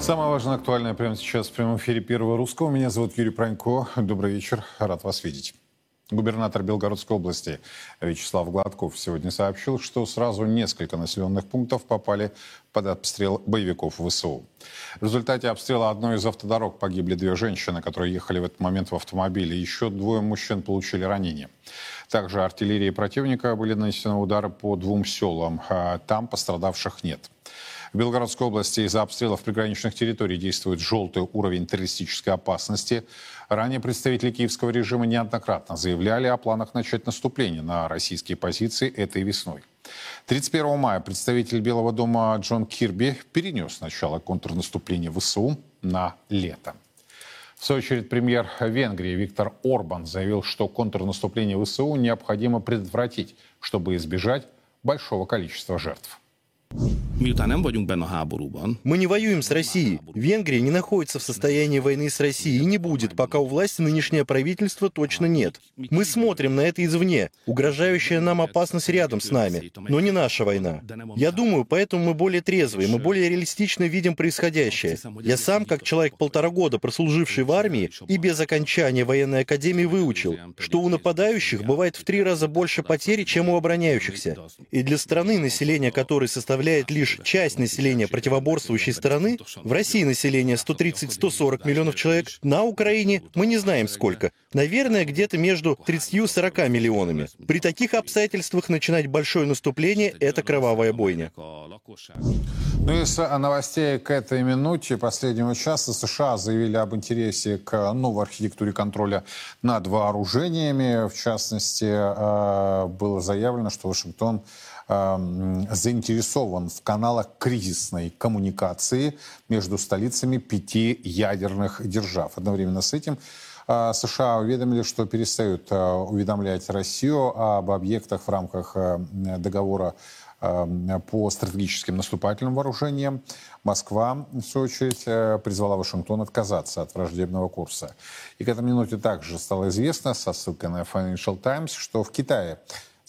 Самое важное, актуальное прямо сейчас в прямом эфире Первого Русского. Меня зовут Юрий Пронько. Добрый вечер. Рад вас видеть. Губернатор Белгородской области Вячеслав Гладков сегодня сообщил, что сразу несколько населенных пунктов попали под обстрел боевиков ВСУ. В результате обстрела одной из автодорог погибли две женщины, которые ехали в этот момент в автомобиле. Еще двое мужчин получили ранения. Также артиллерии противника были нанесены удары по двум селам. А там пострадавших нет. В Белгородской области из-за обстрелов приграничных территорий действует желтый уровень террористической опасности. Ранее представители киевского режима неоднократно заявляли о планах начать наступление на российские позиции этой весной. 31 мая представитель Белого дома Джон Кирби перенес начало контрнаступления ВСУ на лето. В свою очередь, премьер Венгрии Виктор Орбан заявил, что контрнаступление ВСУ необходимо предотвратить, чтобы избежать большого количества жертв. Мы не воюем с Россией. Венгрия не находится в состоянии войны с Россией и не будет, пока у власти нынешнее правительство точно нет. Мы смотрим на это извне. Угрожающая нам опасность рядом с нами, но не наша война. Я думаю, поэтому мы более трезвые, мы более реалистично видим происходящее. Я сам, как человек полтора года, прослуживший в армии и без окончания военной академии выучил, что у нападающих бывает в три раза больше потерь, чем у обороняющихся. И для страны, население которой составляет лишь лишь часть населения противоборствующей стороны, в России население 130-140 миллионов человек, на Украине мы не знаем сколько. Наверное, где-то между 30 и 40 миллионами. При таких обстоятельствах начинать большое наступление — это кровавая бойня. Ну и с новостей к этой минуте последнего часа США заявили об интересе к новой архитектуре контроля над вооружениями. В частности, э, было заявлено, что Вашингтон Эм, заинтересован в каналах кризисной коммуникации между столицами пяти ядерных держав. Одновременно с этим э, США уведомили, что перестают э, уведомлять Россию об объектах в рамках э, договора по стратегическим наступательным вооружениям. Москва, в свою очередь, призвала Вашингтон отказаться от враждебного курса. И к этой минуте также стало известно, со ссылкой на Financial Times, что в Китае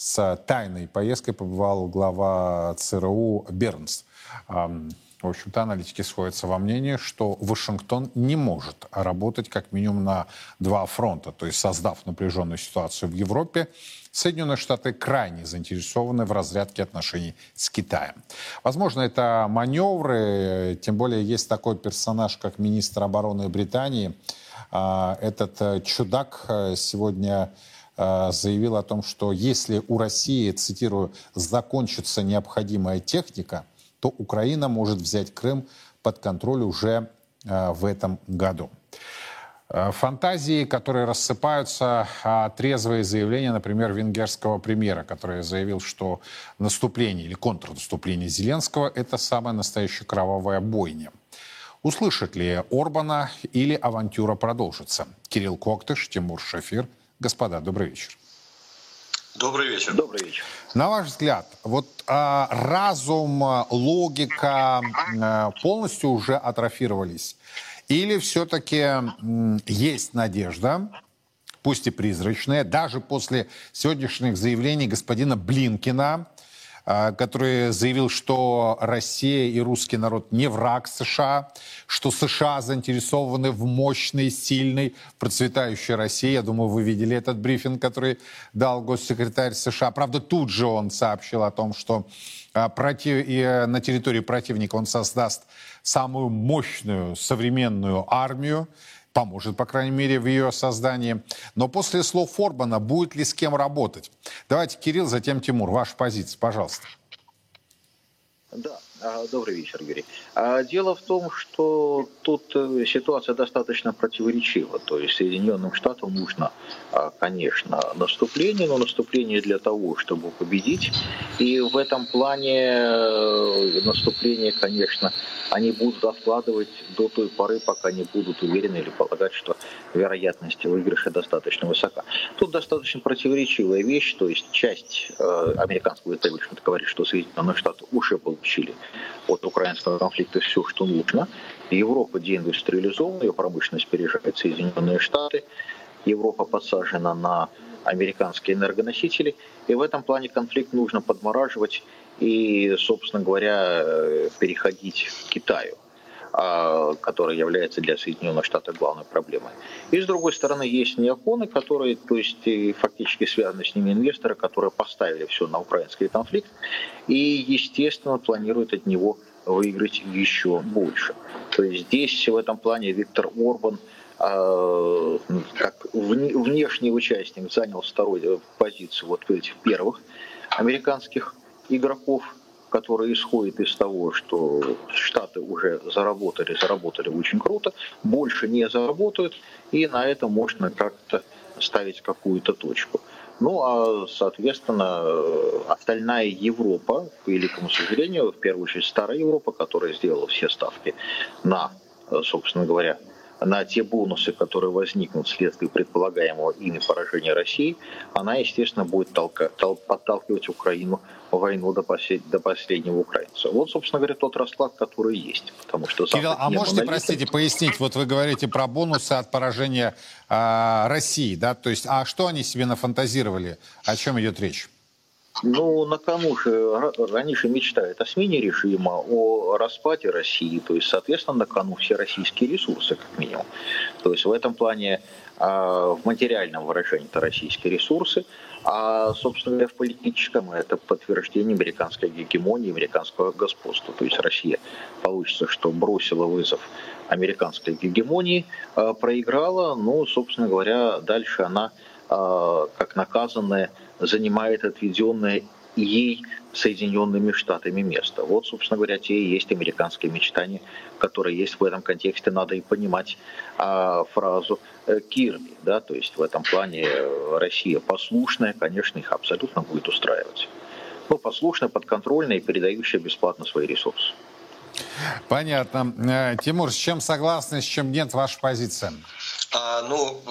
с тайной поездкой побывал глава ЦРУ Бернс. В общем-то, аналитики сходятся во мнении, что Вашингтон не может работать как минимум на два фронта. То есть, создав напряженную ситуацию в Европе, Соединенные Штаты крайне заинтересованы в разрядке отношений с Китаем. Возможно, это маневры, тем более есть такой персонаж, как министр обороны Британии. А, этот э, чудак э, сегодня заявил о том, что если у России, цитирую, закончится необходимая техника, то Украина может взять Крым под контроль уже э, в этом году. Э, фантазии, которые рассыпаются, а трезвые заявления, например, венгерского премьера, который заявил, что наступление или контрнаступление Зеленского – это самая настоящая кровавая бойня. Услышат ли Орбана или авантюра продолжится? Кирилл Коктыш, Тимур Шафир – Господа, добрый вечер. Добрый вечер. Добрый вечер. На ваш взгляд, вот а, разум, логика а, полностью уже атрофировались? Или все-таки есть надежда, пусть и призрачная, даже после сегодняшних заявлений господина Блинкина, а, который заявил, что Россия и русский народ не враг США, что США заинтересованы в мощной, сильной, процветающей России. Я думаю, вы видели этот брифинг, который дал госсекретарь США. Правда, тут же он сообщил о том, что а, против... э, на территории противника он создаст самую мощную современную армию поможет, по крайней мере, в ее создании. Но после слов Орбана будет ли с кем работать? Давайте, Кирилл, затем Тимур. Ваша позиция, пожалуйста. Да, добрый вечер, Юрий. А, дело в том, что тут э, ситуация достаточно противоречива. То есть Соединенным Штатам нужно, а, конечно, наступление, но наступление для того, чтобы победить. И в этом плане э, наступление, конечно, они будут откладывать до той поры, пока не будут уверены или полагать, что вероятность выигрыша достаточно высока. Тут достаточно противоречивая вещь, то есть часть э, американского истеблишмента говорит, что Соединенные Штаты уже получили от украинского конфликта все, что нужно. Европа деиндустриализована, ее промышленность переезжает в Соединенные Штаты. Европа подсажена на американские энергоносители, и в этом плане конфликт нужно подмораживать и, собственно говоря, переходить к Китаю. А, которая является для Соединенных Штатов главной проблемой. И с другой стороны есть неоконы, которые, то есть фактически связаны с ними инвесторы, которые поставили все на украинский конфликт и, естественно, планируют от него выиграть еще больше. То есть здесь в этом плане Виктор Орбан а, как внешний участник занял вторую позицию вот этих первых американских игроков который исходит из того, что Штаты уже заработали, заработали очень круто, больше не заработают, и на этом можно как-то ставить какую-то точку. Ну, а, соответственно, остальная Европа, к великому сожалению, в первую очередь старая Европа, которая сделала все ставки на, собственно говоря, на те бонусы, которые возникнут вследствие предполагаемого ими поражения России, она, естественно, будет толка, тол, подталкивать Украину в войну до, послед, до последнего украинца. Вот, собственно говоря, тот расклад, который есть. Потому что Кирилл, а можете, монолитен... простите, пояснить, вот вы говорите про бонусы от поражения э, России, да, то есть, а что они себе нафантазировали, о чем идет речь? Ну, на кому же раньше мечтают о смене режима, о распаде России, то есть, соответственно, на кону все российские ресурсы, как минимум. То есть в этом плане, а, в материальном выражении это российские ресурсы, а, собственно говоря, в политическом это подтверждение американской гегемонии, американского господства. То есть Россия получится, что бросила вызов американской гегемонии, а, проиграла, ну, собственно говоря, дальше она, как наказанная, занимает отведенное ей Соединенными Штатами место. Вот, собственно говоря, те и есть американские мечтания, которые есть в этом контексте. Надо и понимать а, фразу э, Кирби, да, то есть в этом плане э, Россия послушная, конечно, их абсолютно будет устраивать. Ну, послушная, подконтрольная и передающая бесплатно свои ресурсы. Понятно. Э, Тимур, с чем согласны, с чем нет ваша позиция? А, ну,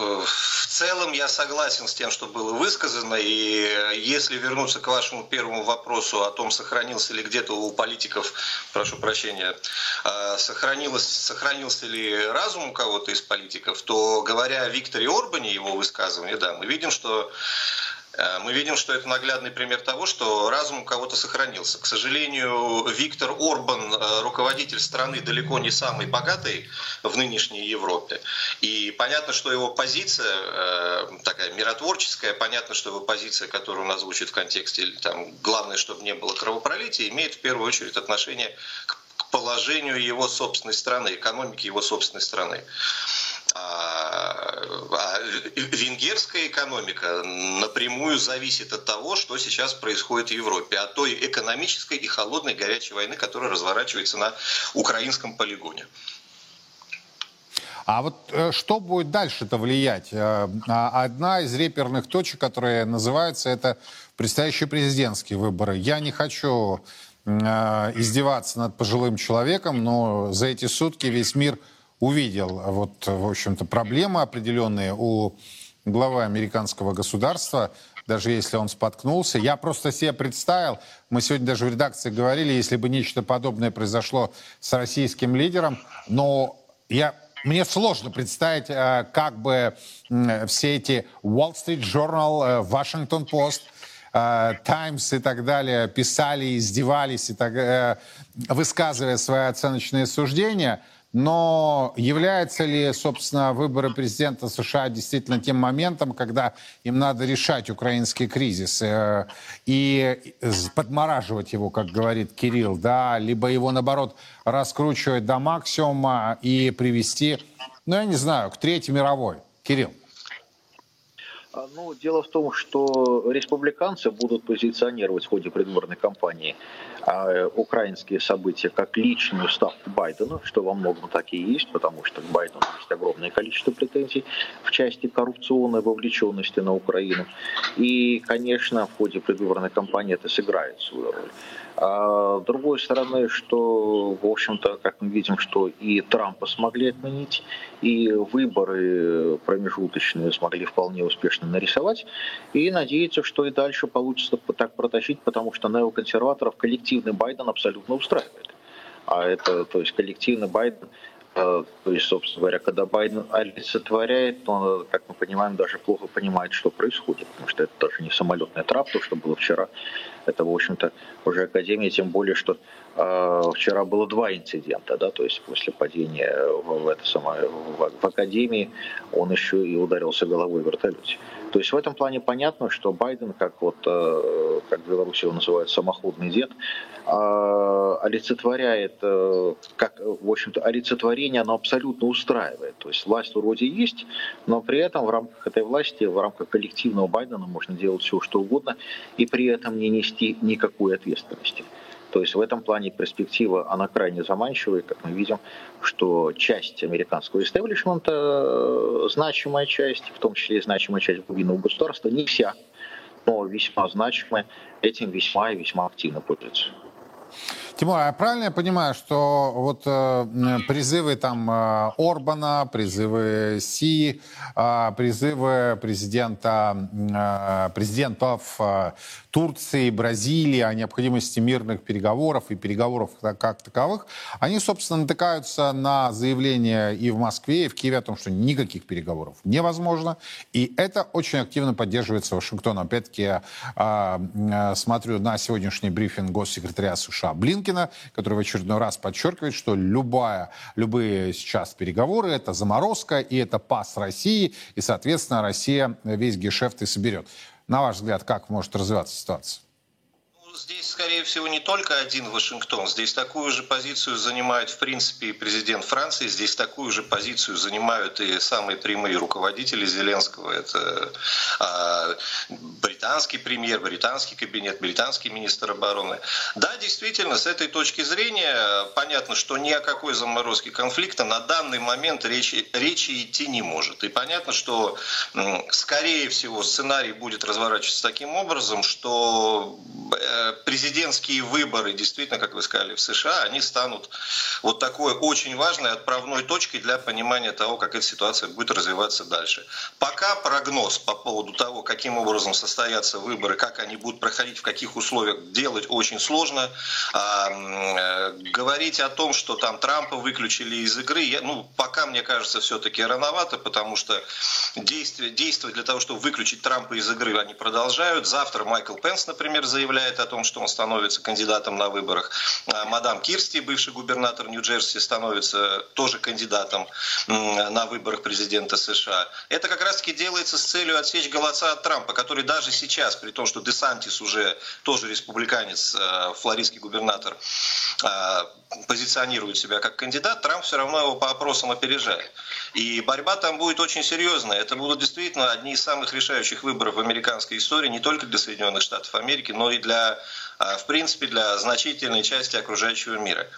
целом я согласен с тем, что было высказано. И э, если вернуться к вашему первому вопросу о том, сохранился ли где-то у политиков, прошу прощения, э, сохранилось, сохранился ли разум у кого-то из политиков, то говоря о Викторе Орбане, его высказывании, да, мы видим, что мы видим, что это наглядный пример того, что разум у кого-то сохранился. К сожалению, Виктор Орбан, э, руководитель страны далеко не самый богатый в нынешней Европе. И понятно, что его позиция э, такая миротворческая, понятно, что его позиция, которую он озвучит в контексте, там, главное, чтобы не было кровопролития, имеет в первую очередь отношение к положению его собственной страны, экономики его собственной страны. А, а венгерская экономика напрямую зависит от того, что сейчас происходит в Европе, от той экономической и холодной горячей войны, которая разворачивается на украинском полигоне. А вот э, что будет дальше-то влиять? Э, а, одна из реперных точек, которая называется, это предстоящие президентские выборы. Я не хочу э, издеваться над пожилым человеком, но за эти сутки весь мир увидел, вот, в общем-то, проблемы определенные у главы американского государства, даже если он споткнулся. Я просто себе представил, мы сегодня даже в редакции говорили, если бы нечто подобное произошло с российским лидером, но я мне сложно представить, э, как бы все эти Wall Street Journal, э, Washington Post, э, Times и так далее писали, издевались, и так, высказывая свои оценочные суждения – но являются ли, собственно, выборы президента США действительно тем моментом, когда им надо решать украинский кризис э, и подмораживать его, как говорит Кирилл, да, либо его, наоборот, раскручивать до максимума и привести, ну, я не знаю, к Третьей мировой? Кирилл. А, ну, дело в том, что республиканцы будут позиционировать в ходе предвыборной кампании а, украинские события как личную ставку Байдена, что во многом так и есть, потому что к Байдену есть огромное количество претензий в части коррупционной вовлеченности на Украину. И, конечно, в ходе предвыборной кампании это сыграет свою роль. А с другой стороны, что, в общем-то, как мы видим, что и Трампа смогли отменить, и выборы промежуточные смогли вполне успешно нарисовать, и надеяться, что и дальше получится так протащить, потому что неоконсерваторов коллективный Байден абсолютно устраивает. А это, то есть коллективный Байден то есть, собственно говоря, когда Байден олицетворяет, то, как мы понимаем, даже плохо понимает, что происходит, потому что это даже не самолетный трап, то, что было вчера. Это, в общем-то, уже Академия, тем более, что э, вчера было два инцидента, да, то есть после падения в, в, это самое, в, в Академии он еще и ударился головой в вертолете. То есть в этом плане понятно, что Байден, как вот, э, как в Беларуси его называют, самоходный дед, э, олицетворяет, э, как, в общем-то, олицетворение, оно абсолютно устраивает. То есть власть вроде есть, но при этом в рамках этой власти, в рамках коллективного Байдена можно делать все, что угодно, и при этом не нести никакой ответственности. То есть в этом плане перспектива, она крайне заманчивая, как мы видим, что часть американского истеблишмента, э, значимая часть, в том числе и значимая часть глубинного государства, не вся, но весьма значимая, этим весьма и весьма активно пользуется. Тимур, а правильно я понимаю, что вот э, призывы там э, Орбана, призывы Си, э, призывы президента, э, президентов э, Турции, Бразилии о необходимости мирных переговоров и переговоров как таковых, они, собственно, натыкаются на заявление и в Москве, и в Киеве о том, что никаких переговоров невозможно. И это очень активно поддерживается Вашингтоном. Опять-таки, я э, смотрю на сегодняшний брифинг госсекретаря США Блинкен, Путина, который в очередной раз подчеркивает, что любая, любые сейчас переговоры — это заморозка и это пас России, и, соответственно, Россия весь гешефт и соберет. На ваш взгляд, как может развиваться ситуация? Здесь, скорее всего, не только один Вашингтон. Здесь такую же позицию занимает, в принципе, и президент Франции. Здесь такую же позицию занимают и самые прямые руководители Зеленского. Это а, британский премьер, британский кабинет, британский министр обороны. Да, действительно, с этой точки зрения понятно, что ни о какой заморозке конфликта на данный момент речи, речи идти не может. И понятно, что, скорее всего, сценарий будет разворачиваться таким образом, что э, президентские выборы, действительно, как вы сказали, в США, они станут вот такой очень важной отправной точкой для понимания того, как эта ситуация будет развиваться дальше. Пока прогноз по поводу того, каким образом состоятся выборы, как они будут проходить, в каких условиях, делать очень сложно. А, э, говорить о том, что там Трампа выключили из игры, я, ну, пока, мне кажется, все-таки рановато, потому что действия, действия для того, чтобы выключить Трампа из игры, они продолжают. Завтра Майкл Пенс, например, заявляет о том, что он становится кандидатом на выборах. А мадам Кирсти, бывший губернатор Нью-Джерси, становится тоже кандидатом на выборах президента США. Это как раз-таки делается с целью отсечь голоса от Трампа, который даже сейчас, при том, что Десантис уже тоже республиканец, э, флоридский губернатор, э, позиционирует себя как кандидат, Трамп все равно его по опросам опережает. И борьба там будет очень серьезная. Это будут действительно одни из самых решающих выборов в американской истории, не только для Соединенных Штатов Америки, но и для, а, в принципе, для значительной части окружающего мира.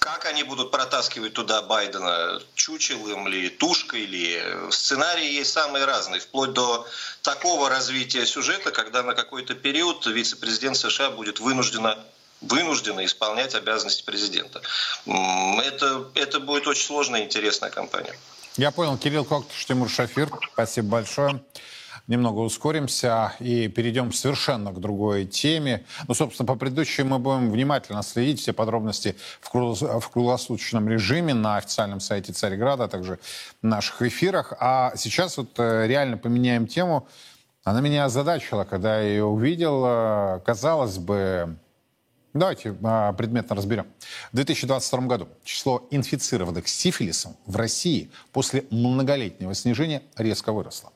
Как они будут протаскивать туда Байдена, чучелом ли, тушкой ли, сценарии есть самые разные, вплоть до такого развития сюжета, когда на какой-то период вице-президент США будет вынуждена вынуждены исполнять обязанности президента. Это, это будет очень сложная и интересная кампания. Я понял. Кирилл Коктыш, Тимур Шафир. Спасибо большое. Немного ускоримся и перейдем совершенно к другой теме. Ну, собственно, по предыдущей мы будем внимательно следить все подробности в, круглосуточном режиме на официальном сайте Царьграда, а также в наших эфирах. А сейчас вот э, реально поменяем тему. Она меня озадачила, когда я ее увидел. Э, казалось бы, Давайте а, предметно разберем. В 2022 году число инфицированных сифилисом в России после многолетнего снижения резко выросло.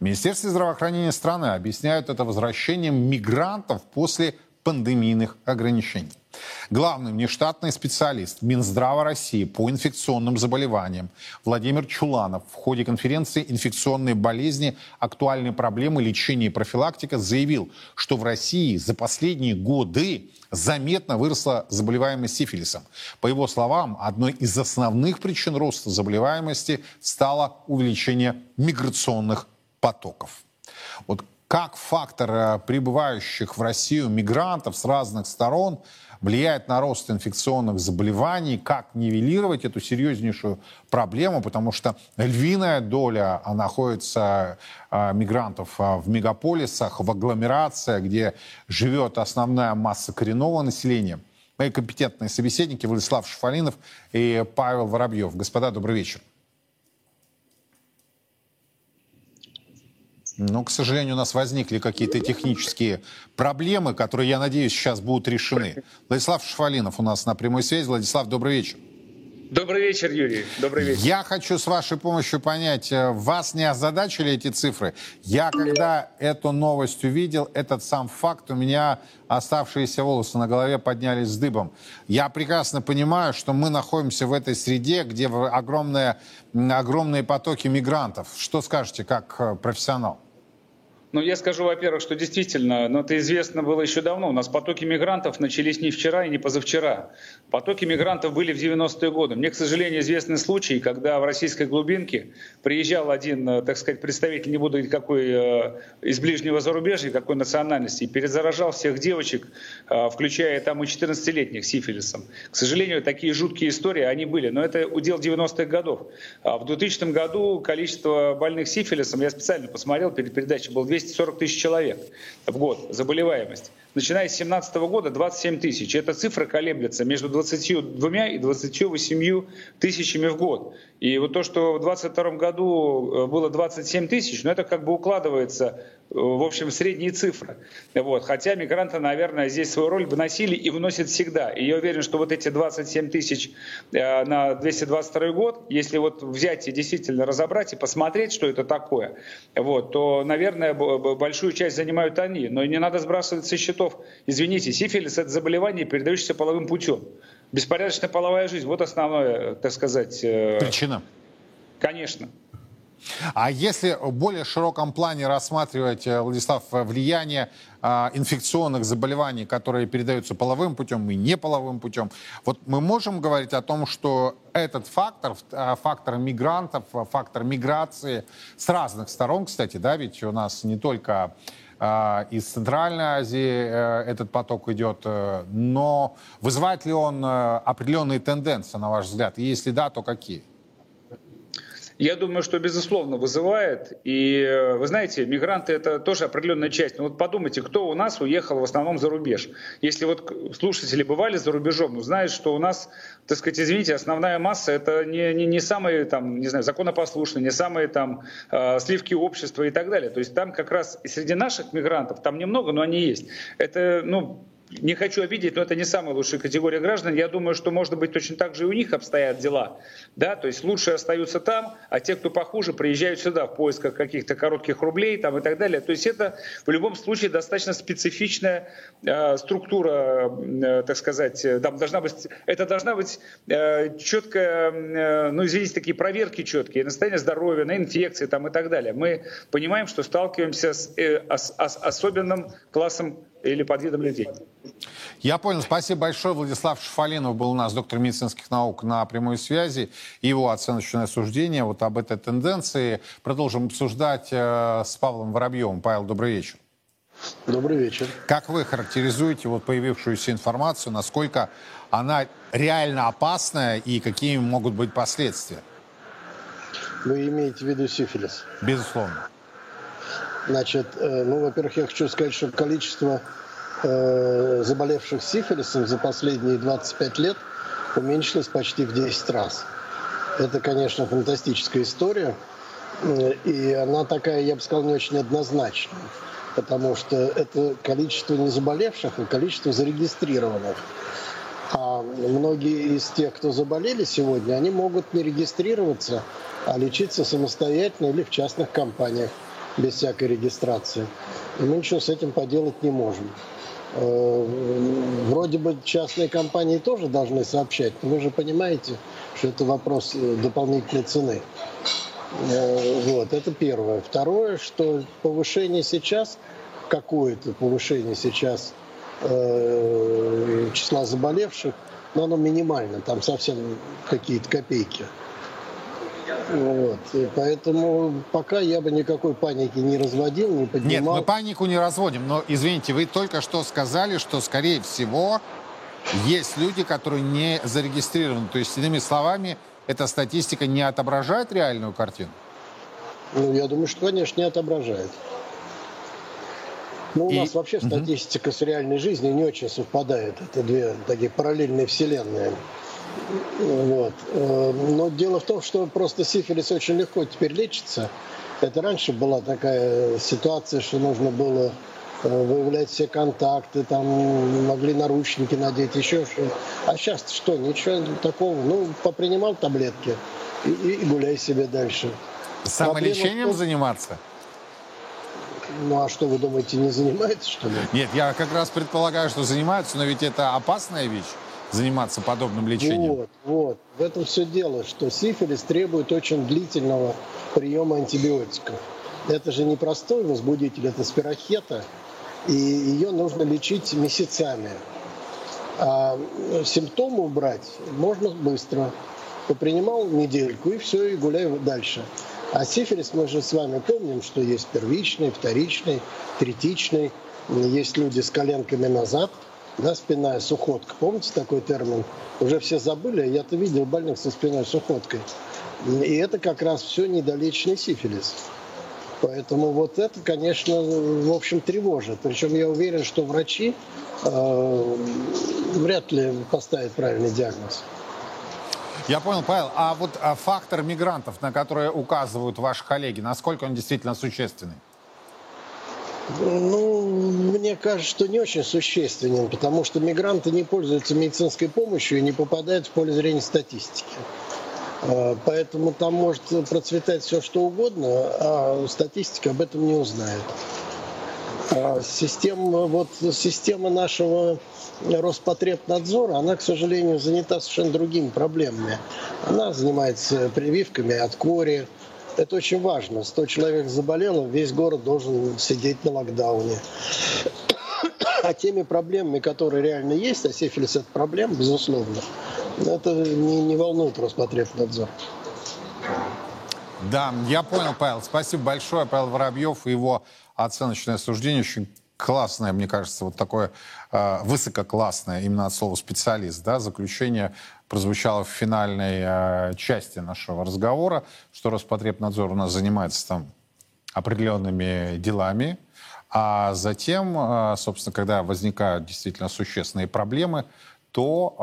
В Министерстве здравоохранения страны объясняют это возвращением мигрантов после пандемийных ограничений. Главный внештатный специалист Минздрава России по инфекционным заболеваниям Владимир Чуланов в ходе конференции «Инфекционные болезни. Актуальные проблемы лечения и профилактика» заявил, что в России за последние годы заметно выросла заболеваемость сифилисом. По его словам, одной из основных причин роста заболеваемости стало увеличение миграционных потоков. Вот как фактор э, прибывающих в Россию мигрантов с разных сторон влияет на рост инфекционных заболеваний, как нивелировать эту серьезнейшую проблему, потому что львиная доля а, находится а, мигрантов а, в мегаполисах, в агломерациях, где живет основная масса коренного населения. мои компетентные собеседники Владислав Шафалинов и Павел Воробьев. Господа, добрый вечер. Но, к сожалению, у нас возникли какие-то технические проблемы, которые, я надеюсь, сейчас будут решены. Владислав Шафалинов у нас на прямой связи. Владислав, добрый вечер. Добрый вечер, Юрий. Добрый вечер. Я хочу с вашей помощью понять, э, вас не озадачили эти цифры? Я, когда эту новость увидел, этот сам факт, у меня оставшиеся волосы на голове поднялись с дыбом. Я прекрасно понимаю, что мы находимся в этой среде, где огромные, огромные потоки мигрантов. Что скажете как э, профессионал? Ну, я скажу, во-первых, что действительно, но ну, это известно было еще давно. У нас потоки мигрантов начались не вчера и не позавчера. Потоки мигрантов были в 90-е годы. Мне, к сожалению, известны случаи, когда в российской глубинке приезжал один, э, так сказать, представитель, не буду какой, э, из ближнего зарубежья, какой национальности, и перезаражал всех девочек, э, включая там и 14-летних сифилисом. К сожалению, такие жуткие истории, они были. Но это удел 90-х годов. А в 2000 году количество больных сифилисом, я специально посмотрел, перед передачей был 200 240 тысяч человек в год, заболеваемость. Начиная с 2017 года 27 тысяч. Эта цифра колеблется между 22 и 28 тысячами в год. И вот то, что в 2022 году э, было 27 тысяч, ну это как бы укладывается в общем, средние цифры. Вот. Хотя мигранты, наверное, здесь свою роль выносили и вносят всегда. И я уверен, что вот эти 27 тысяч э, на 222 год, если вот взять и действительно разобрать и посмотреть, что это такое, вот, то, наверное, большую часть занимают они. Но не надо сбрасывать со счетов. Извините, сифилис – это заболевание, передающееся половым путем. Беспорядочная половая жизнь – вот основное, так сказать... Э, Причина. Конечно. А если в более широком плане рассматривать, э, Владислав, влияние а, инфекционных заболеваний, которые передаются половым путем и неполовым путем, вот мы можем говорить о том, что этот фактор, фактор мигрантов, фактор миграции с разных сторон, кстати, да, ведь у нас не только из Центральной Азии э, этот поток идет, э, но вызывает ли он определенные тенденции, на ваш взгляд? Если да, то какие? Я думаю, что безусловно вызывает. И э, вы знаете, мигранты это тоже определенная часть. Но вот подумайте, кто у нас уехал в основном за рубеж. Если вот слушатели бывали за рубежом, ну, знают, что у нас, так сказать, извините, основная масса это не, не, не самые там, не знаю, законопослушные, не самые там э, сливки общества и так далее. То есть там как раз среди наших мигрантов, там немного, но они есть. Это, ну, не хочу обидеть, но это не самая лучшая категория граждан. Я думаю, что, может быть, точно так же и у них обстоят дела. Да? То есть лучшие остаются там, а те, кто похуже, приезжают сюда в поисках каких-то коротких рублей там, и так далее. То есть это в любом случае достаточно специфичная э, структура, э, так сказать. Там должна быть, это должна быть э, четкая, э, ну, извините, такие проверки четкие на состояние здоровья, на инфекции там, и так далее. Мы понимаем, что сталкиваемся с э, ос, ос, особенным классом или под видом людей. Я понял. Спасибо большое. Владислав Шафалинов был у нас, доктор медицинских наук, на прямой связи. Его оценочное суждение вот об этой тенденции продолжим обсуждать э, с Павлом Воробьевым. Павел, добрый вечер. Добрый вечер. Как вы характеризуете вот появившуюся информацию, насколько она реально опасная и какими могут быть последствия? Вы имеете в виду сифилис? Безусловно. Значит, э, ну, во-первых, я хочу сказать, что количество э, заболевших сифилисом за последние 25 лет уменьшилось почти в 10 раз. Это, конечно, фантастическая история. Э, и она такая, я бы сказал, не очень однозначная. Потому что это количество не заболевших, а количество зарегистрированных. А многие из тех, кто заболели сегодня, они могут не регистрироваться, а лечиться самостоятельно или в частных компаниях без всякой регистрации. И мы ничего с этим поделать не можем. Э, вроде бы частные компании тоже должны сообщать, но вы же понимаете, что это вопрос э, дополнительной цены. Э, вот, это первое. Второе, что повышение сейчас, какое-то повышение сейчас числа заболевших, но оно минимально, там совсем какие-то копейки. Вот. И поэтому пока я бы никакой паники не разводил, не поднимал. Нет, мы панику не разводим, но, извините, вы только что сказали, что, скорее всего, есть люди, которые не зарегистрированы. То есть, иными словами, эта статистика не отображает реальную картину? Ну, я думаю, что, конечно, не отображает. Ну, у и... нас вообще статистика угу. с реальной жизнью не очень совпадает. Это две такие параллельные вселенные. Вот. Э, но дело в том, что просто сифилис очень легко теперь лечится. Это раньше была такая ситуация, что нужно было э, выявлять все контакты, там могли наручники надеть, еще что А сейчас что, ничего такого. Ну, попринимал таблетки и, и гуляй себе дальше. Самолечением Проблема, заниматься? Ну а что, вы думаете, не занимается, что ли? Нет, я как раз предполагаю, что занимаются, но ведь это опасная вещь заниматься подобным лечением. Вот, вот. В этом все дело, что сифилис требует очень длительного приема антибиотиков. Это же не простой возбудитель, это спирохета, и ее нужно лечить месяцами. А симптомы убрать можно быстро. Попринимал недельку, и все, и гуляй дальше. А сифилис мы же с вами помним, что есть первичный, вторичный, третичный. Есть люди с коленками назад, да, спинная сухотка. Помните такой термин? Уже все забыли, я-то видел больных со спиной сухоткой. И это как раз все недолеченный сифилис. Поэтому вот это, конечно, в общем, тревожит. Причем я уверен, что врачи э, вряд ли поставят правильный диагноз. Я понял, Павел. А вот а фактор мигрантов, на которые указывают ваши коллеги, насколько он действительно существенный? Ну, мне кажется, что не очень существенен, потому что мигранты не пользуются медицинской помощью и не попадают в поле зрения статистики. А, поэтому там может процветать все, что угодно, а статистика об этом не узнает. А система, вот, система нашего Роспотребнадзора, она, к сожалению, занята совершенно другими проблемами. Она занимается прививками от кори. Это очень важно. 100 человек заболело, весь город должен сидеть на локдауне. А теми проблемами, которые реально есть, а сифилис это проблема, безусловно, это не, не волнует Роспотребнадзор. Да, я понял, Павел. Спасибо большое. Павел Воробьев и его оценочное суждение очень классное, мне кажется, вот такое э, высококлассное, именно от слова специалист, да, заключение прозвучало в финальной э, части нашего разговора, что Роспотребнадзор у нас занимается там определенными делами, а затем, э, собственно, когда возникают действительно существенные проблемы, то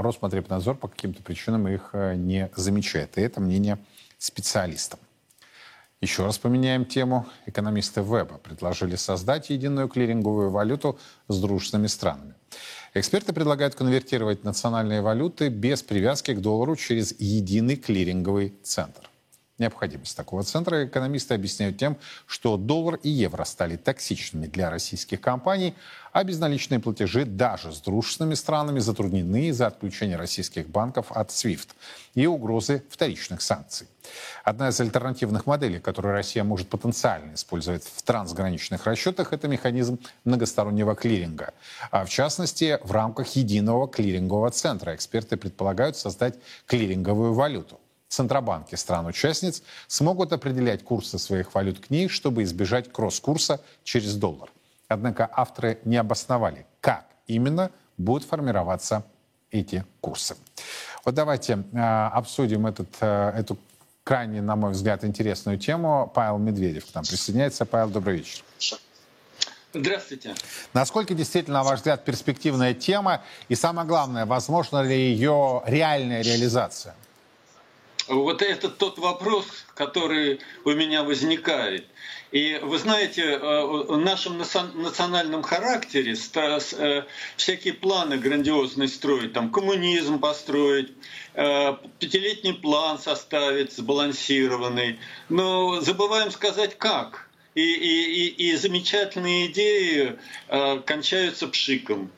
э, Роспотребнадзор по каким-то причинам их не замечает. И это мнение специалистов. Еще раз поменяем тему. Экономисты Веба предложили создать единую клиринговую валюту с дружественными странами. Эксперты предлагают конвертировать национальные валюты без привязки к доллару через единый клиринговый центр. Необходимость такого центра экономисты объясняют тем, что доллар и евро стали токсичными для российских компаний, а безналичные платежи даже с дружественными странами затруднены из-за отключения российских банков от SWIFT и угрозы вторичных санкций. Одна из альтернативных моделей, которую Россия может потенциально использовать в трансграничных расчетах, это механизм многостороннего клиринга. А в частности, в рамках единого клирингового центра эксперты предполагают создать клиринговую валюту. Центробанки стран-участниц смогут определять курсы своих валют к ней, чтобы избежать кросс-курса через доллар. Однако авторы не обосновали, как именно будут формироваться эти курсы. Вот давайте э, обсудим этот, э, эту крайне, на мой взгляд, интересную тему. Павел Медведев к нам присоединяется. Павел, добрый вечер. Здравствуйте. Насколько действительно, на ваш взгляд, перспективная тема? И самое главное, возможно ли ее реальная реализация? Вот это тот вопрос, который у меня возникает. И вы знаете, э, в нашем национальном характере э, всякие планы грандиозные строить, там коммунизм построить, э, пятилетний план составить, сбалансированный. Но забываем сказать как. И, и, и, и замечательные идеи кончаются пшиком.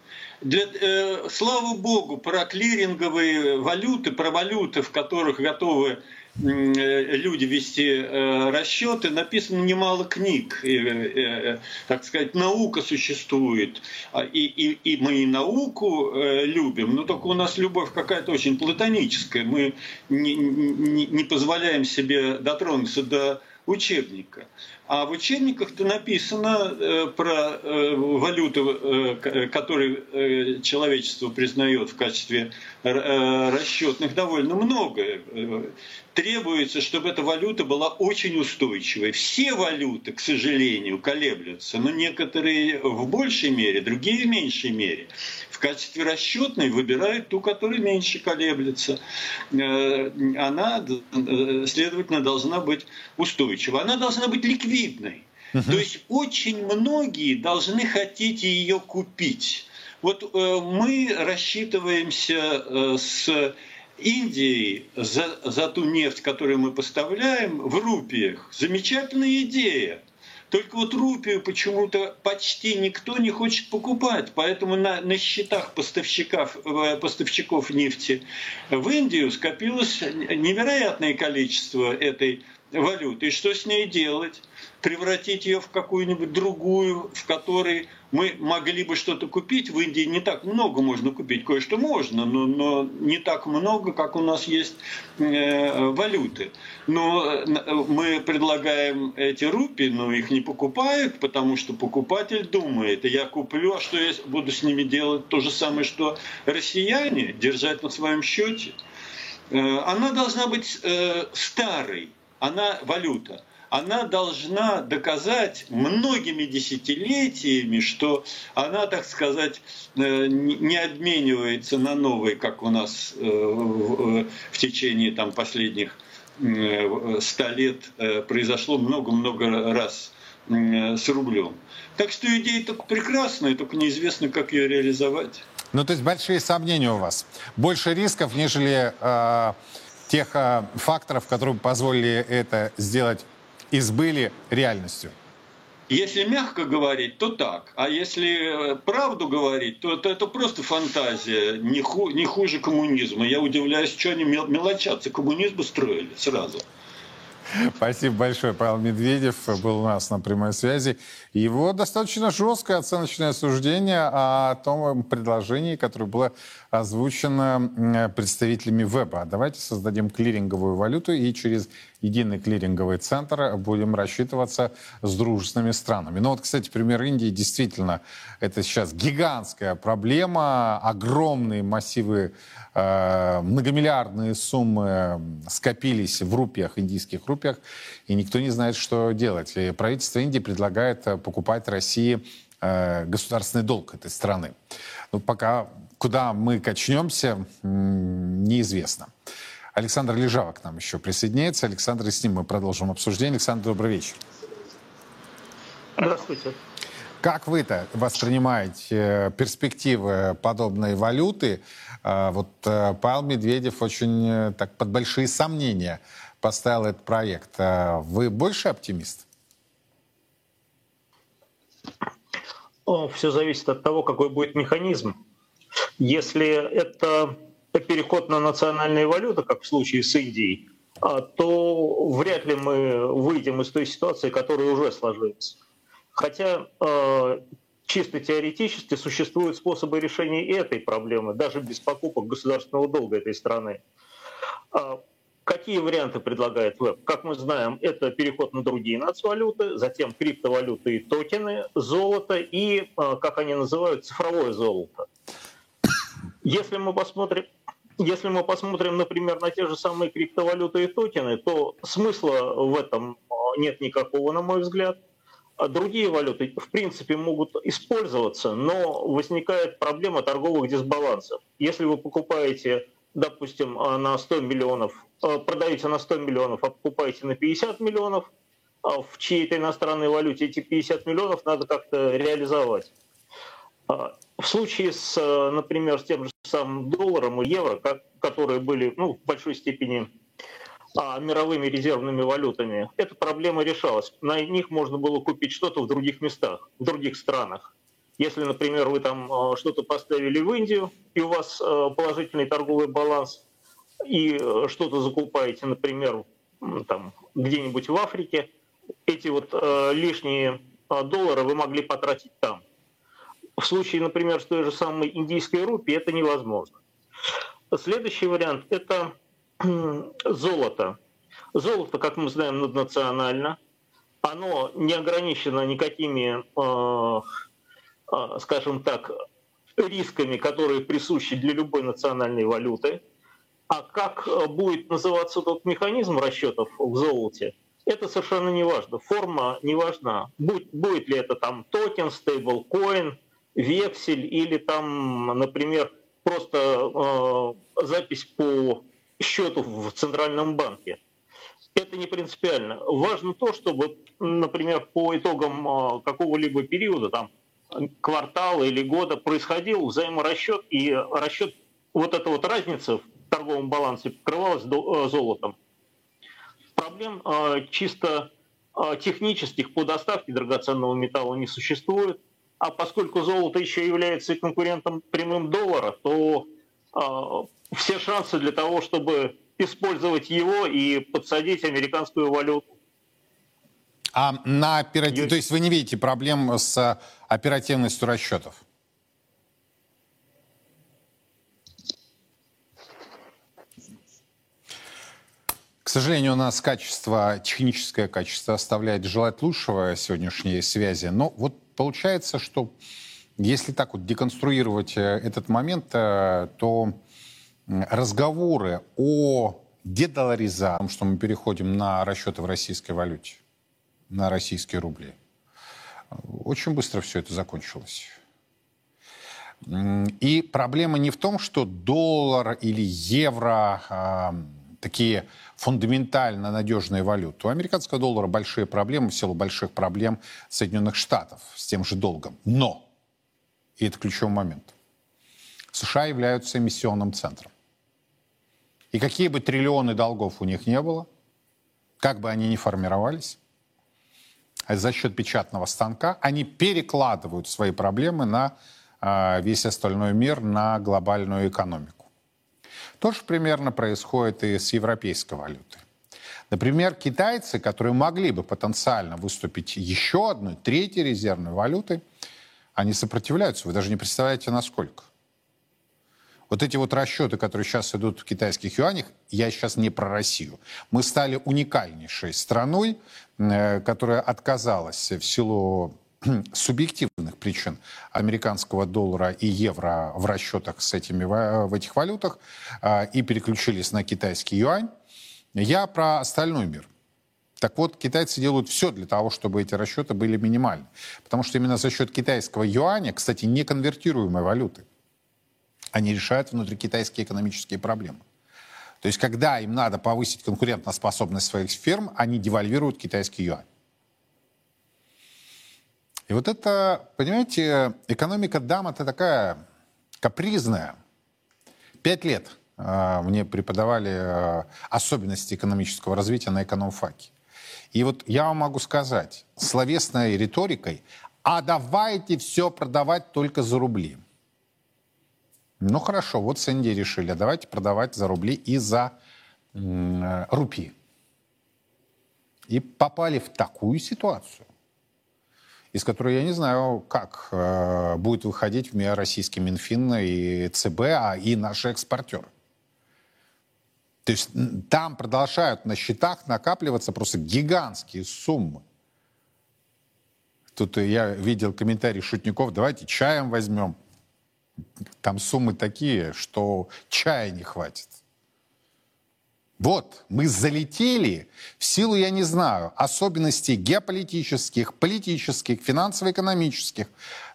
Для, э, слава богу, про клиринговые валюты, про валюты, в которых готовы э, люди вести э, расчеты, написано немало книг. Э, так сказать, наука существует. А, и, и, и мы и науку любим, но только у нас любовь какая-то очень платоническая. Мы не, не, не позволяем себе дотронуться до учебника. А в учебниках-то написано э, про э, валюты, э, которые э, человечество признает в качестве расчетных, довольно много. Требуется, чтобы эта валюта была очень устойчивой. Все валюты, к сожалению, колеблются, но некоторые в большей мере, другие в меньшей мере. В качестве расчетной выбирают ту, которая меньше колеблется. Э, она, э, следовательно, должна быть устойчива. Она должна быть ликвидной. Uh-huh. То есть очень многие должны хотеть ее купить. Вот э, мы рассчитываемся с Индией за, за ту нефть, которую мы поставляем, в рупиях. Замечательная идея. Только вот рупию почему-то почти никто не хочет покупать. Поэтому на, на счетах поставщиков, э, поставщиков нефти в Индию скопилось невероятное количество этой валюты. И что с ней делать? Превратить ее в какую-нибудь другую, в которой мы могли бы что-то купить. В Индии не так много можно купить, кое-что можно, но, но не так много, как у нас есть э, валюты. Но э, мы предлагаем эти рупии, но их не покупают, потому что покупатель думает, я куплю, а что я буду с ними делать? То же самое, что россияне, держать на своем счете. Э, она должна быть э, старой, она валюта она должна доказать многими десятилетиями, что она, так сказать, э, не обменивается на новые, как у нас э, в течение там, последних э, ста лет произошло много-много раз с рублем. Так что идея только прекрасная, только неизвестно, как ее реализовать. Ну, то есть большие сомнения у вас. Больше рисков, нежели э, тех э, факторов, которые позволили это сделать избыли реальностью? Если мягко говорить, то так. А если э, правду говорить, то это, это просто фантазия, не, ху, не хуже коммунизма. Я удивляюсь, что они мелочатся. Коммунизм строили сразу. Спасибо большое. Павел Медведев был у нас на прямой связи. Его достаточно жесткое оценочное суждение о том предложении, которое было озвучено представителями ВЭБа. Давайте создадим клиринговую валюту и через единый клиринговый центр будем рассчитываться с дружественными странами. Ну вот, кстати, пример Индии действительно это сейчас гигантская проблема, огромные массивы, э, многомиллиардные суммы скопились в рупиях, индийских рупиях, и никто не знает, что делать. И правительство Индии предлагает покупать России э, государственный долг этой страны. Но пока куда мы качнемся, неизвестно. Александр Лежава к нам еще присоединяется. Александр, и с ним мы продолжим обсуждение. Александр, добрый вечер. Здравствуйте. Как вы-то воспринимаете э, перспективы подобной валюты? Э, вот Павел Медведев очень так под большие сомнения поставил этот проект. Вы больше оптимист? Все зависит от того, какой будет механизм. Если это переход на национальные валюты, как в случае с Индией, а, то вряд ли мы выйдем из той ситуации, которая уже сложилась. Хотя а, чисто теоретически существуют способы решения этой проблемы, даже без покупок государственного долга этой страны. Какие варианты предлагает веб? Как мы знаем, это переход на другие нацвалюты, затем криптовалюты и токены, золото и, как они называют, цифровое золото. Если мы посмотрим, если мы посмотрим, например, на те же самые криптовалюты и токены, то смысла в этом а, нет никакого, на мой взгляд. А другие валюты, в принципе, могут использоваться, но возникает проблема торговых дисбалансов. Если вы покупаете, допустим, а, на 100 миллионов, продаете на 100 миллионов, а покупаете на 50 миллионов, в чьей-то иностранной валюте эти 50 миллионов надо как-то реализовать. В случае с, э, например, с тем же самым долларом и евро, которые были ну, в большой степени а, мировыми резервными валютами, эта проблема решалась. На них можно было купить что-то в других местах, в других странах. Если, например, вы там э, что-то поставили в Индию, и у вас э, положительный торговый баланс, и что-то закупаете, например, там, где-нибудь в Африке, эти вот лишние доллары вы могли потратить там – в случае, например, с той же самой индийской рупии это невозможно. Следующий вариант – это золото. Золото, как мы знаем, наднационально. оно не ограничено никакими, э, э, скажем так, рисками, которые присущи для любой национальной валюты. А как э, будет называться тот механизм расчетов в золоте, это совершенно не важно. Форма не важна. Будет, будет ли это там токен, стейблкоин, вексель или там, например, просто э, запись по счету в Центральном банке. Это не принципиально. Важно то, чтобы, например, по итогам э, какого-либо периода, там, квартала или года происходил взаиморасчет, и расчет вот эта вот разница в торговом балансе покрывалась э, золотом. Проблем э, чисто э, технических по доставке драгоценного металла не существует. А поскольку золото еще является конкурентом прямым доллара, то все шансы для того, чтобы использовать его и подсадить американскую валюту а на оператив... То есть вы не видите проблем с оперативностью расчетов? Сожалению, у нас качество, техническое качество оставляет желать лучшего сегодняшней связи. Но вот получается, что если так вот деконструировать э, этот момент, э, то разговоры о дедоларизации, что мы переходим на расчеты в российской валюте, на российские рубли. Очень быстро все это закончилось. И проблема не в том, что доллар или евро э, такие фундаментально надежные валюты. У американского доллара большие проблемы в силу больших проблем Соединенных Штатов с тем же долгом. Но, и это ключевой момент, США являются эмиссионным центром. И какие бы триллионы долгов у них не было, как бы они ни формировались, за счет печатного станка, они перекладывают свои проблемы на э, весь остальной мир, на глобальную экономику. То же примерно происходит и с европейской валютой. Например, китайцы, которые могли бы потенциально выступить еще одной, третьей резервной валютой, они сопротивляются. Вы даже не представляете, насколько. Вот эти вот расчеты, которые сейчас идут в китайских юанях, я сейчас не про Россию. Мы стали уникальнейшей страной, э, которая отказалась в силу субъективных причин американского доллара и евро в расчетах с этими, в этих валютах э, и переключились на китайский юань. Я про остальной мир. Так вот, китайцы делают все для того, чтобы эти расчеты были минимальны. Потому что именно за счет китайского юаня, кстати, неконвертируемой валюты, они решают внутрикитайские экономические проблемы. То есть, когда им надо повысить конкурентоспособность своих фирм, они девальвируют китайский юань. И вот это, понимаете, экономика дам это такая капризная. Пять лет э, мне преподавали э, особенности экономического развития на экономфаке. И вот я вам могу сказать, словесной риторикой, а давайте все продавать только за рубли. Ну хорошо, вот с Индией решили, а давайте продавать за рубли и за э, рупии. И попали в такую ситуацию, из которой я не знаю, как э, будет выходить в мир российский Минфин и ЦБ, а и наши экспортеры. То есть там продолжают на счетах накапливаться просто гигантские суммы. Тут я видел комментарий шутников, давайте чаем возьмем. Там суммы такие, что чая не хватит. Вот, мы залетели в силу, я не знаю, особенностей геополитических, политических, финансово-экономических,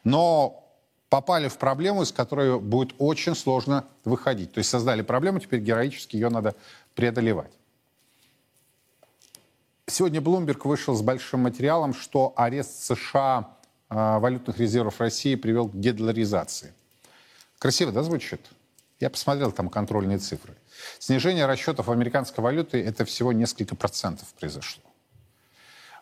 но попали в проблему, из которой будет очень сложно выходить. То есть создали проблему, теперь героически ее надо преодолевать. Сегодня Блумберг вышел с большим материалом, что арест США э, валютных резервов России привел к дедоларизации. Красиво, да, звучит? Я посмотрел там контрольные цифры. Снижение расчетов американской валюты это всего несколько процентов произошло.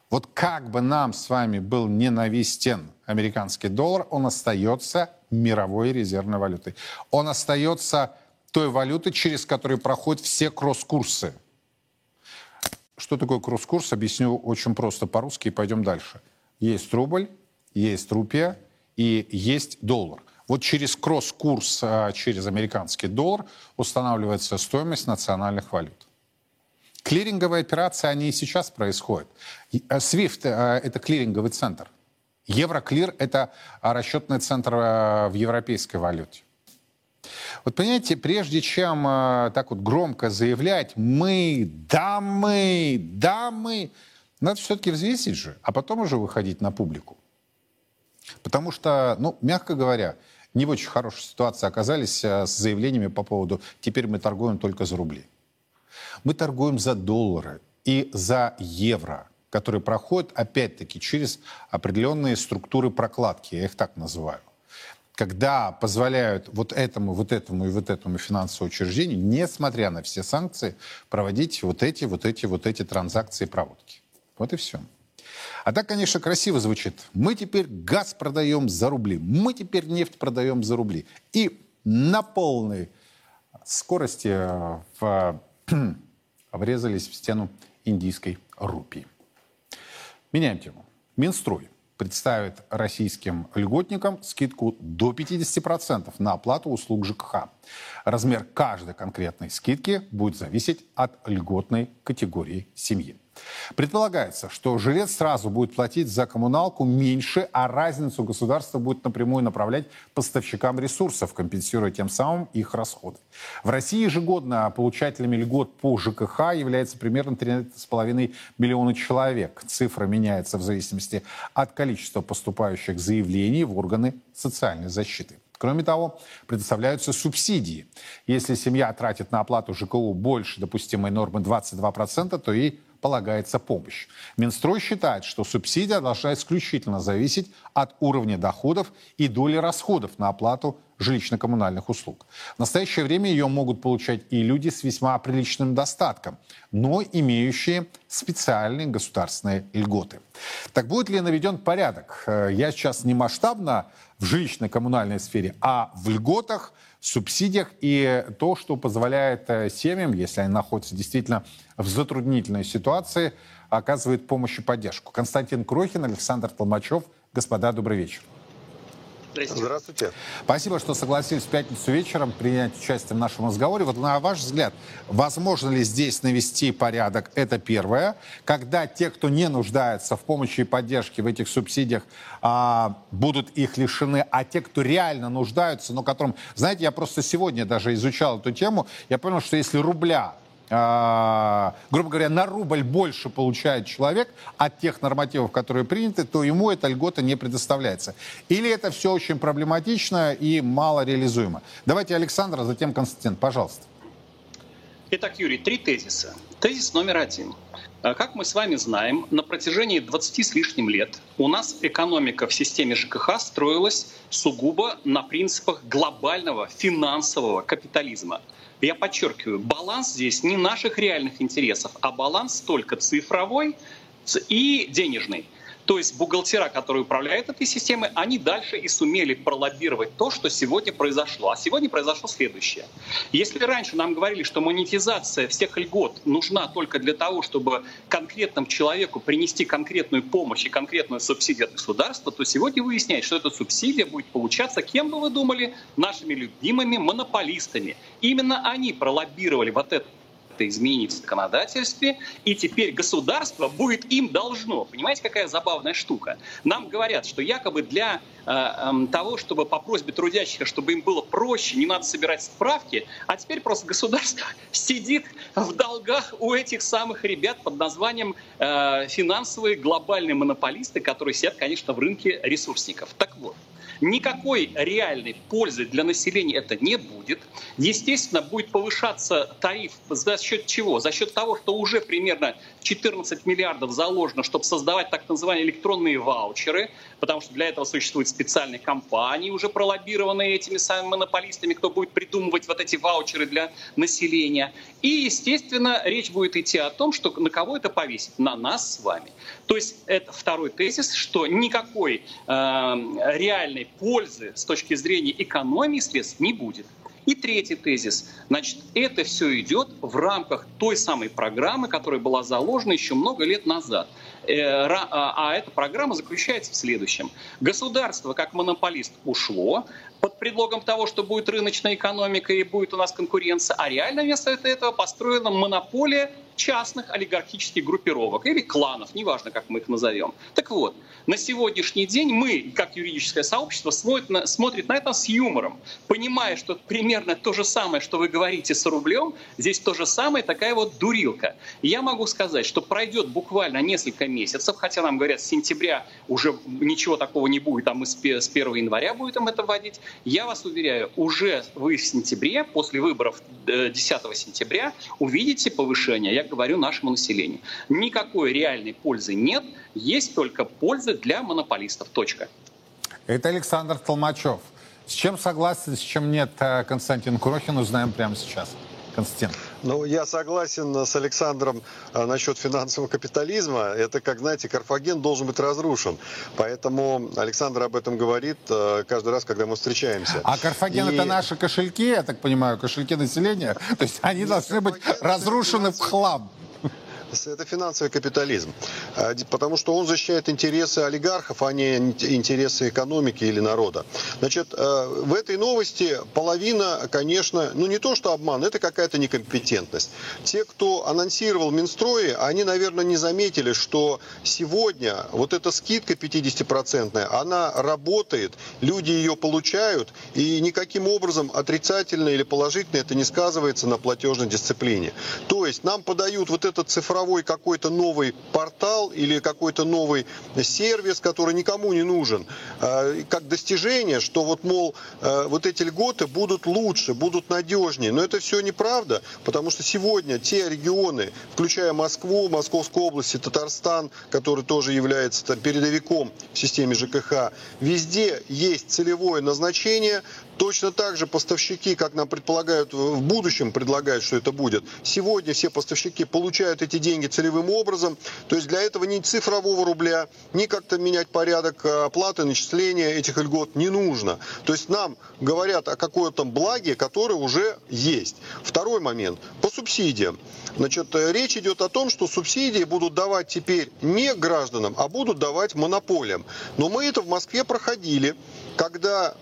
Вот как бы нам с вами был ненавистен американский доллар, он остается мировой резервной валютой. Он остается той валютой, через которую проходят все кросс-курсы. Что такое кросс-курс, объясню очень просто по-русски и пойдем дальше. Есть рубль, есть рупия и есть доллар. Вот через кросс-курс, а, через американский доллар устанавливается стоимость национальных валют. Клиринговые операции, они и сейчас происходят. SWIFT э, – это клиринговый центр. Евроклир – это расчетный центр в европейской валюте. Вот понимаете, прежде чем так вот громко заявлять «мы, да мы, да мы», надо все-таки взвесить же, а потом уже выходить на публику. Потому что, ну, мягко говоря, не в очень хорошей ситуации оказались э, с заявлениями по поводу «теперь мы торгуем только за рубли». Мы торгуем за доллары и за евро, которые проходят, опять-таки, через определенные структуры прокладки, я их так называю когда позволяют вот этому, вот этому и вот этому финансовому учреждению, несмотря на все санкции, проводить вот эти, вот эти, вот эти транзакции и проводки. Вот и все. А так, конечно, красиво звучит. Мы теперь газ продаем за рубли, мы теперь нефть продаем за рубли. И на полной скорости э, в, врезались в стену индийской рупии. Меняем тему. Минстрой представит российским льготникам скидку до 50% на оплату услуг ЖКХ. Размер каждой конкретной скидки будет зависеть от льготной категории семьи. Предполагается, что жилец сразу будет платить за коммуналку меньше, а разницу государство будет напрямую направлять поставщикам ресурсов, компенсируя тем самым их расходы. В России ежегодно получателями льгот по ЖКХ является примерно 3,5 миллиона человек. Цифра меняется в зависимости от количества поступающих заявлений в органы социальной защиты. Кроме того, предоставляются субсидии. Если семья тратит на оплату ЖКУ больше допустимой нормы 22%, то ей полагается помощь. Минстрой считает, что субсидия должна исключительно зависеть от уровня доходов и доли расходов на оплату жилищно-коммунальных услуг. В настоящее время ее могут получать и люди с весьма приличным достатком, но имеющие специальные государственные льготы. Так будет ли наведен порядок? Э, я сейчас не масштабно в жилищно-коммунальной сфере, а в льготах, субсидиях и то, что позволяет э, семьям, если они находятся действительно в затруднительной ситуации, оказывает помощь и поддержку. Константин Крохин, Александр Толмачев. Господа, добрый вечер. Здравствуйте. Здравствуйте. Спасибо, что согласились в пятницу вечером принять участие в нашем разговоре. Вот на ваш взгляд, возможно ли здесь навести порядок? Это первое. Когда те, кто не нуждается в помощи и поддержке в этих субсидиях, а, будут их лишены, а те, кто реально нуждаются, но которым... Знаете, я просто сегодня даже изучал эту тему, я понял, что если рубля грубо говоря, на рубль больше получает человек от тех нормативов, которые приняты, то ему эта льгота не предоставляется. Или это все очень проблематично и мало реализуемо. Давайте Александр, а затем Константин, пожалуйста. Итак, Юрий, три тезиса. Тезис номер один. А, как мы с вами знаем, на протяжении 20 с лишним лет у нас экономика в системе ЖКХ строилась сугубо на принципах глобального финансового капитализма – я подчеркиваю, баланс здесь не наших реальных интересов, а баланс только цифровой и денежный. То есть бухгалтера, которые управляют этой системой, они дальше и сумели пролоббировать то, что сегодня произошло. А сегодня произошло следующее. Если раньше нам говорили, что монетизация всех льгот нужна только для того, чтобы конкретному человеку принести конкретную помощь и конкретную субсидию от государства, то сегодня выясняется, что эта субсидия будет получаться, кем бы вы думали, нашими любимыми монополистами. Именно они пролоббировали вот это как-то изменить в законодательстве, и теперь государство будет им должно. Понимаете, какая забавная штука? Нам говорят, что якобы для э, э, того, чтобы по просьбе трудящихся, чтобы им было проще, не надо собирать справки, а теперь просто государство сидит в долгах у этих самых ребят под названием э, финансовые глобальные монополисты, которые сидят, конечно, в рынке ресурсников. Так вот, Никакой реальной пользы для населения это не будет. Естественно, будет повышаться тариф за счет чего? За счет того, что уже примерно 14 миллиардов заложено, чтобы создавать так называемые электронные ваучеры, потому что для этого существуют специальные компании, уже пролоббированные этими самыми монополистами, кто будет придумывать вот эти ваучеры для населения. И, естественно, речь будет идти о том, что на кого это повесить? На нас с вами. То есть это второй тезис, что никакой э, реальной пользы с точки зрения экономии средств не будет. И третий тезис. Значит, это все идет в рамках той самой программы, которая была заложена еще много лет назад. Э, а, а эта программа заключается в следующем. Государство как монополист ушло под предлогом того, что будет рыночная экономика и будет у нас конкуренция, а реально вместо этого построена монополия частных олигархических группировок или кланов, неважно, как мы их назовем. Так вот, на сегодняшний день мы, как юридическое сообщество, смотрит на, смотрит на это с юмором, понимая, что примерно то же самое, что вы говорите с рублем, здесь то же самое, такая вот дурилка. Я могу сказать, что пройдет буквально несколько месяцев, хотя нам говорят, с сентября уже ничего такого не будет, а мы с 1 января будем это вводить. Я вас уверяю, уже вы в сентябре, после выборов 10 э, сентября, увидите повышение, я говорю нашему населению. Никакой реальной пользы нет, есть только польза для монополистов. Точка. Это Александр Толмачев. С чем согласен, с чем нет э, Константин Курохин, узнаем прямо сейчас. Константин. Ну, я согласен с Александром а, насчет финансового капитализма. Это, как знаете, Карфаген должен быть разрушен. Поэтому Александр об этом говорит а, каждый раз, когда мы встречаемся. А Карфаген И... это наши кошельки, я так понимаю, кошельки населения. То есть они должны быть разрушены в хлам это финансовый капитализм. А, потому что он защищает интересы олигархов, а не интересы экономики или народа. Значит, э, в этой новости половина, конечно, ну не то что обман, это какая-то некомпетентность. Те, кто анонсировал Минстрое, они, наверное, не заметили, что сегодня вот эта скидка 50-процентная, она работает, люди ее получают, и никаким образом отрицательно или положительно это не сказывается на платежной дисциплине. То есть нам подают вот этот цифровой цифровой какой-то новый портал или какой-то новый сервис, который никому не нужен, э, как достижение, что вот, мол, э, вот эти льготы будут лучше, будут надежнее. Но это все неправда, потому что сегодня те регионы, включая Москву, Московскую область и Татарстан, который тоже является там, передовиком в системе ЖКХ, везде есть целевое назначение, Точно так же поставщики, как нам предполагают в будущем, предлагают, что это будет. Сегодня все поставщики получают эти деньги целевым образом. То есть для этого ни цифрового рубля, ни как-то менять порядок а, оплаты, начисления этих льгот не нужно. То есть нам говорят о какой-то благе, которое уже есть. Второй момент. По субсидиям. Значит, э, речь идет о том, что субсидии будут давать теперь не гражданам, а будут давать монополиям. Но мы это в Москве проходили, когда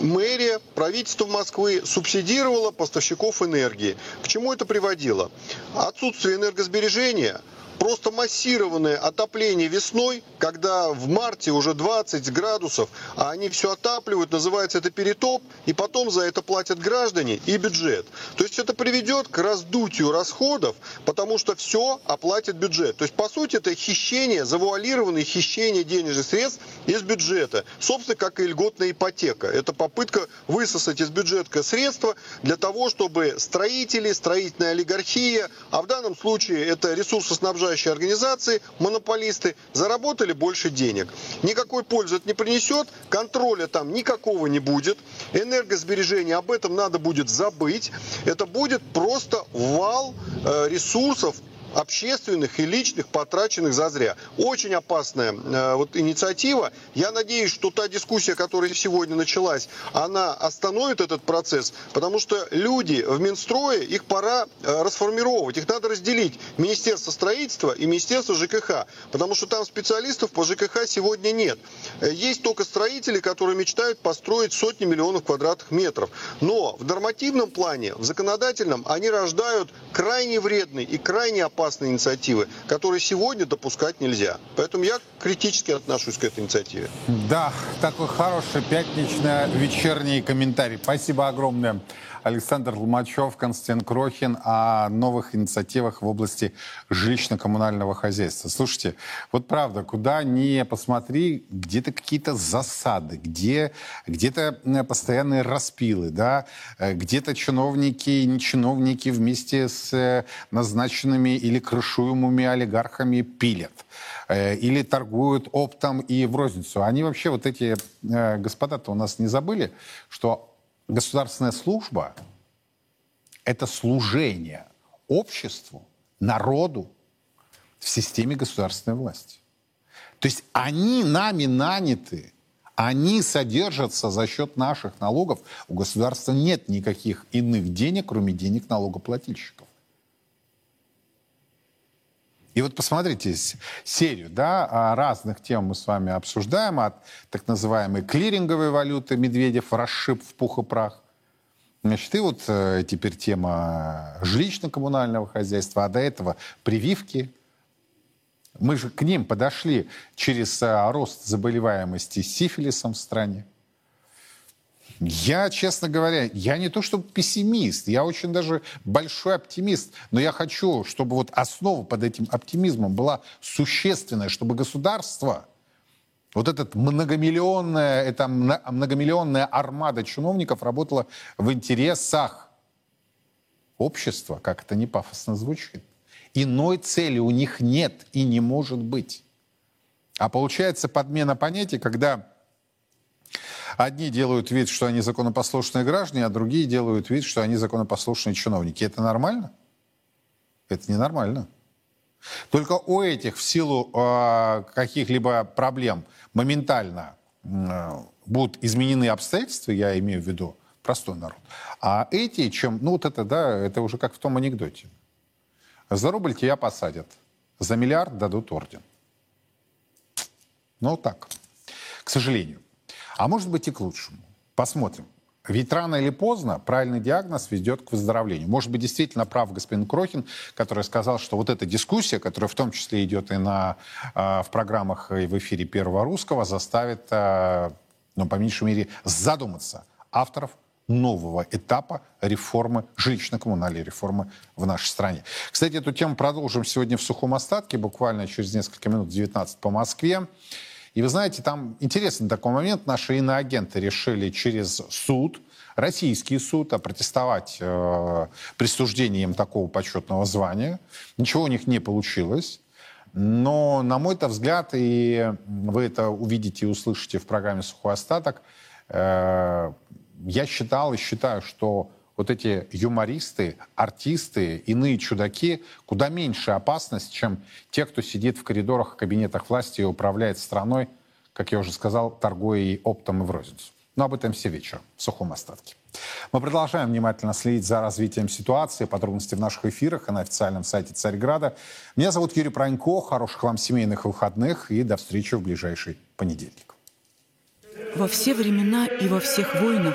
мэрия, правительство Москвы субсидировало поставщиков энергии. К чему это приводило? Отсутствие энергосбережения – просто массированное отопление весной, когда в марте уже 20 градусов, а они все отапливают, называется это перетоп, и потом за это платят граждане и бюджет. То есть это приведет к раздутию расходов, потому что все оплатит бюджет. То есть по сути это хищение, завуалированное хищение денежных средств из бюджета. Собственно, как и льготная ипотека. Это попытка высосать из бюджета средства для того, чтобы строители, строительная олигархия, а в данном случае это ресурсоснабжение снабжающие организации, монополисты, заработали больше денег. Никакой пользы это не принесет, контроля там никакого не будет, энергосбережения об этом надо будет забыть. Это будет просто вал э, ресурсов общественных и личных, потраченных зазря. Очень опасная э, вот инициатива. Я надеюсь, что та дискуссия, которая сегодня началась, она остановит этот процесс, потому что люди в Минстрое, их пора э, расформировать, их надо разделить. Министерство строительства и Министерство ЖКХ, потому что там специалистов по ЖКХ сегодня нет. Э, есть только строители, которые мечтают построить сотни миллионов квадратных метров. Но в нормативном плане, в законодательном, они рождают крайне вредный и крайне опасный опасные инициативы, которые сегодня допускать нельзя. Поэтому я критически отношусь к этой инициативе. Да, такой хороший пятнично-вечерний комментарий. Спасибо огромное. Александр Ломачев, Константин Крохин о новых инициативах в области жилищно-коммунального хозяйства. Слушайте, вот правда, куда ни посмотри, где-то какие-то засады, где, где-то постоянные распилы, да, э, где-то чиновники и не чиновники вместе с э, назначенными или крышуемыми олигархами пилят э, или торгуют оптом и в розницу. Они вообще, вот эти господа-то у нас не забыли, что государственная служба – это служение обществу, народу в системе государственной власти. То есть они нами наняты, они содержатся за счет наших налогов. У государства нет никаких иных денег, кроме денег налогоплательщиков. И вот посмотрите серию да, разных тем мы с вами обсуждаем, от так называемой клиринговой валюты Медведев расшиб в пух и прах, Значит, и вот э, теперь тема жилищно-коммунального хозяйства, а до этого прививки. Мы же к ним подошли через э, рост заболеваемости сифилисом в стране. Я, честно говоря, я не то чтобы пессимист, я очень даже большой оптимист, но я хочу, чтобы вот основа под этим оптимизмом была существенная, чтобы государство вот этот многомиллионная, это многомиллионная армада чиновников работала в интересах общества, как это не пафосно звучит. Иной цели у них нет и не может быть. А получается подмена понятий, когда одни делают вид, что они законопослушные граждане, а другие делают вид, что они законопослушные чиновники. Это нормально? Это ненормально. Только у этих в силу э, каких-либо проблем моментально э, будут изменены обстоятельства, я имею в виду простой народ. А эти, чем, ну вот это, да, это уже как в том анекдоте. За рубль тебя посадят, за миллиард дадут орден. Ну так, к сожалению. А может быть и к лучшему. Посмотрим. Ведь рано или поздно правильный диагноз ведет к выздоровлению. Может быть, действительно прав господин Крохин, который сказал, что вот эта дискуссия, которая в том числе идет и на, а, в программах и в эфире Первого Русского, заставит, а, ну, по меньшей мере, задуматься авторов нового этапа реформы, жилищно-коммунальной реформы в нашей стране. Кстати, эту тему продолжим сегодня в сухом остатке, буквально через несколько минут, 19 по Москве. И вы знаете, там интересный такой момент. Наши иноагенты решили через суд, российский суд, опротестовать э, присуждением такого почетного звания. Ничего у них не получилось. Но, на мой-то взгляд, и вы это увидите и услышите в программе «Сухой остаток», э, я считал и считаю, что вот эти юмористы, артисты, иные чудаки куда меньше опасность, чем те, кто сидит в коридорах, кабинетах власти и управляет страной, как я уже сказал, торгуя и оптом, и в розницу. Но об этом все вечером, в сухом остатке. Мы продолжаем внимательно следить за развитием ситуации, подробности в наших эфирах и на официальном сайте Царьграда. Меня зовут Юрий Пронько, хороших вам семейных выходных и до встречи в ближайший понедельник. Во все времена и во всех войнах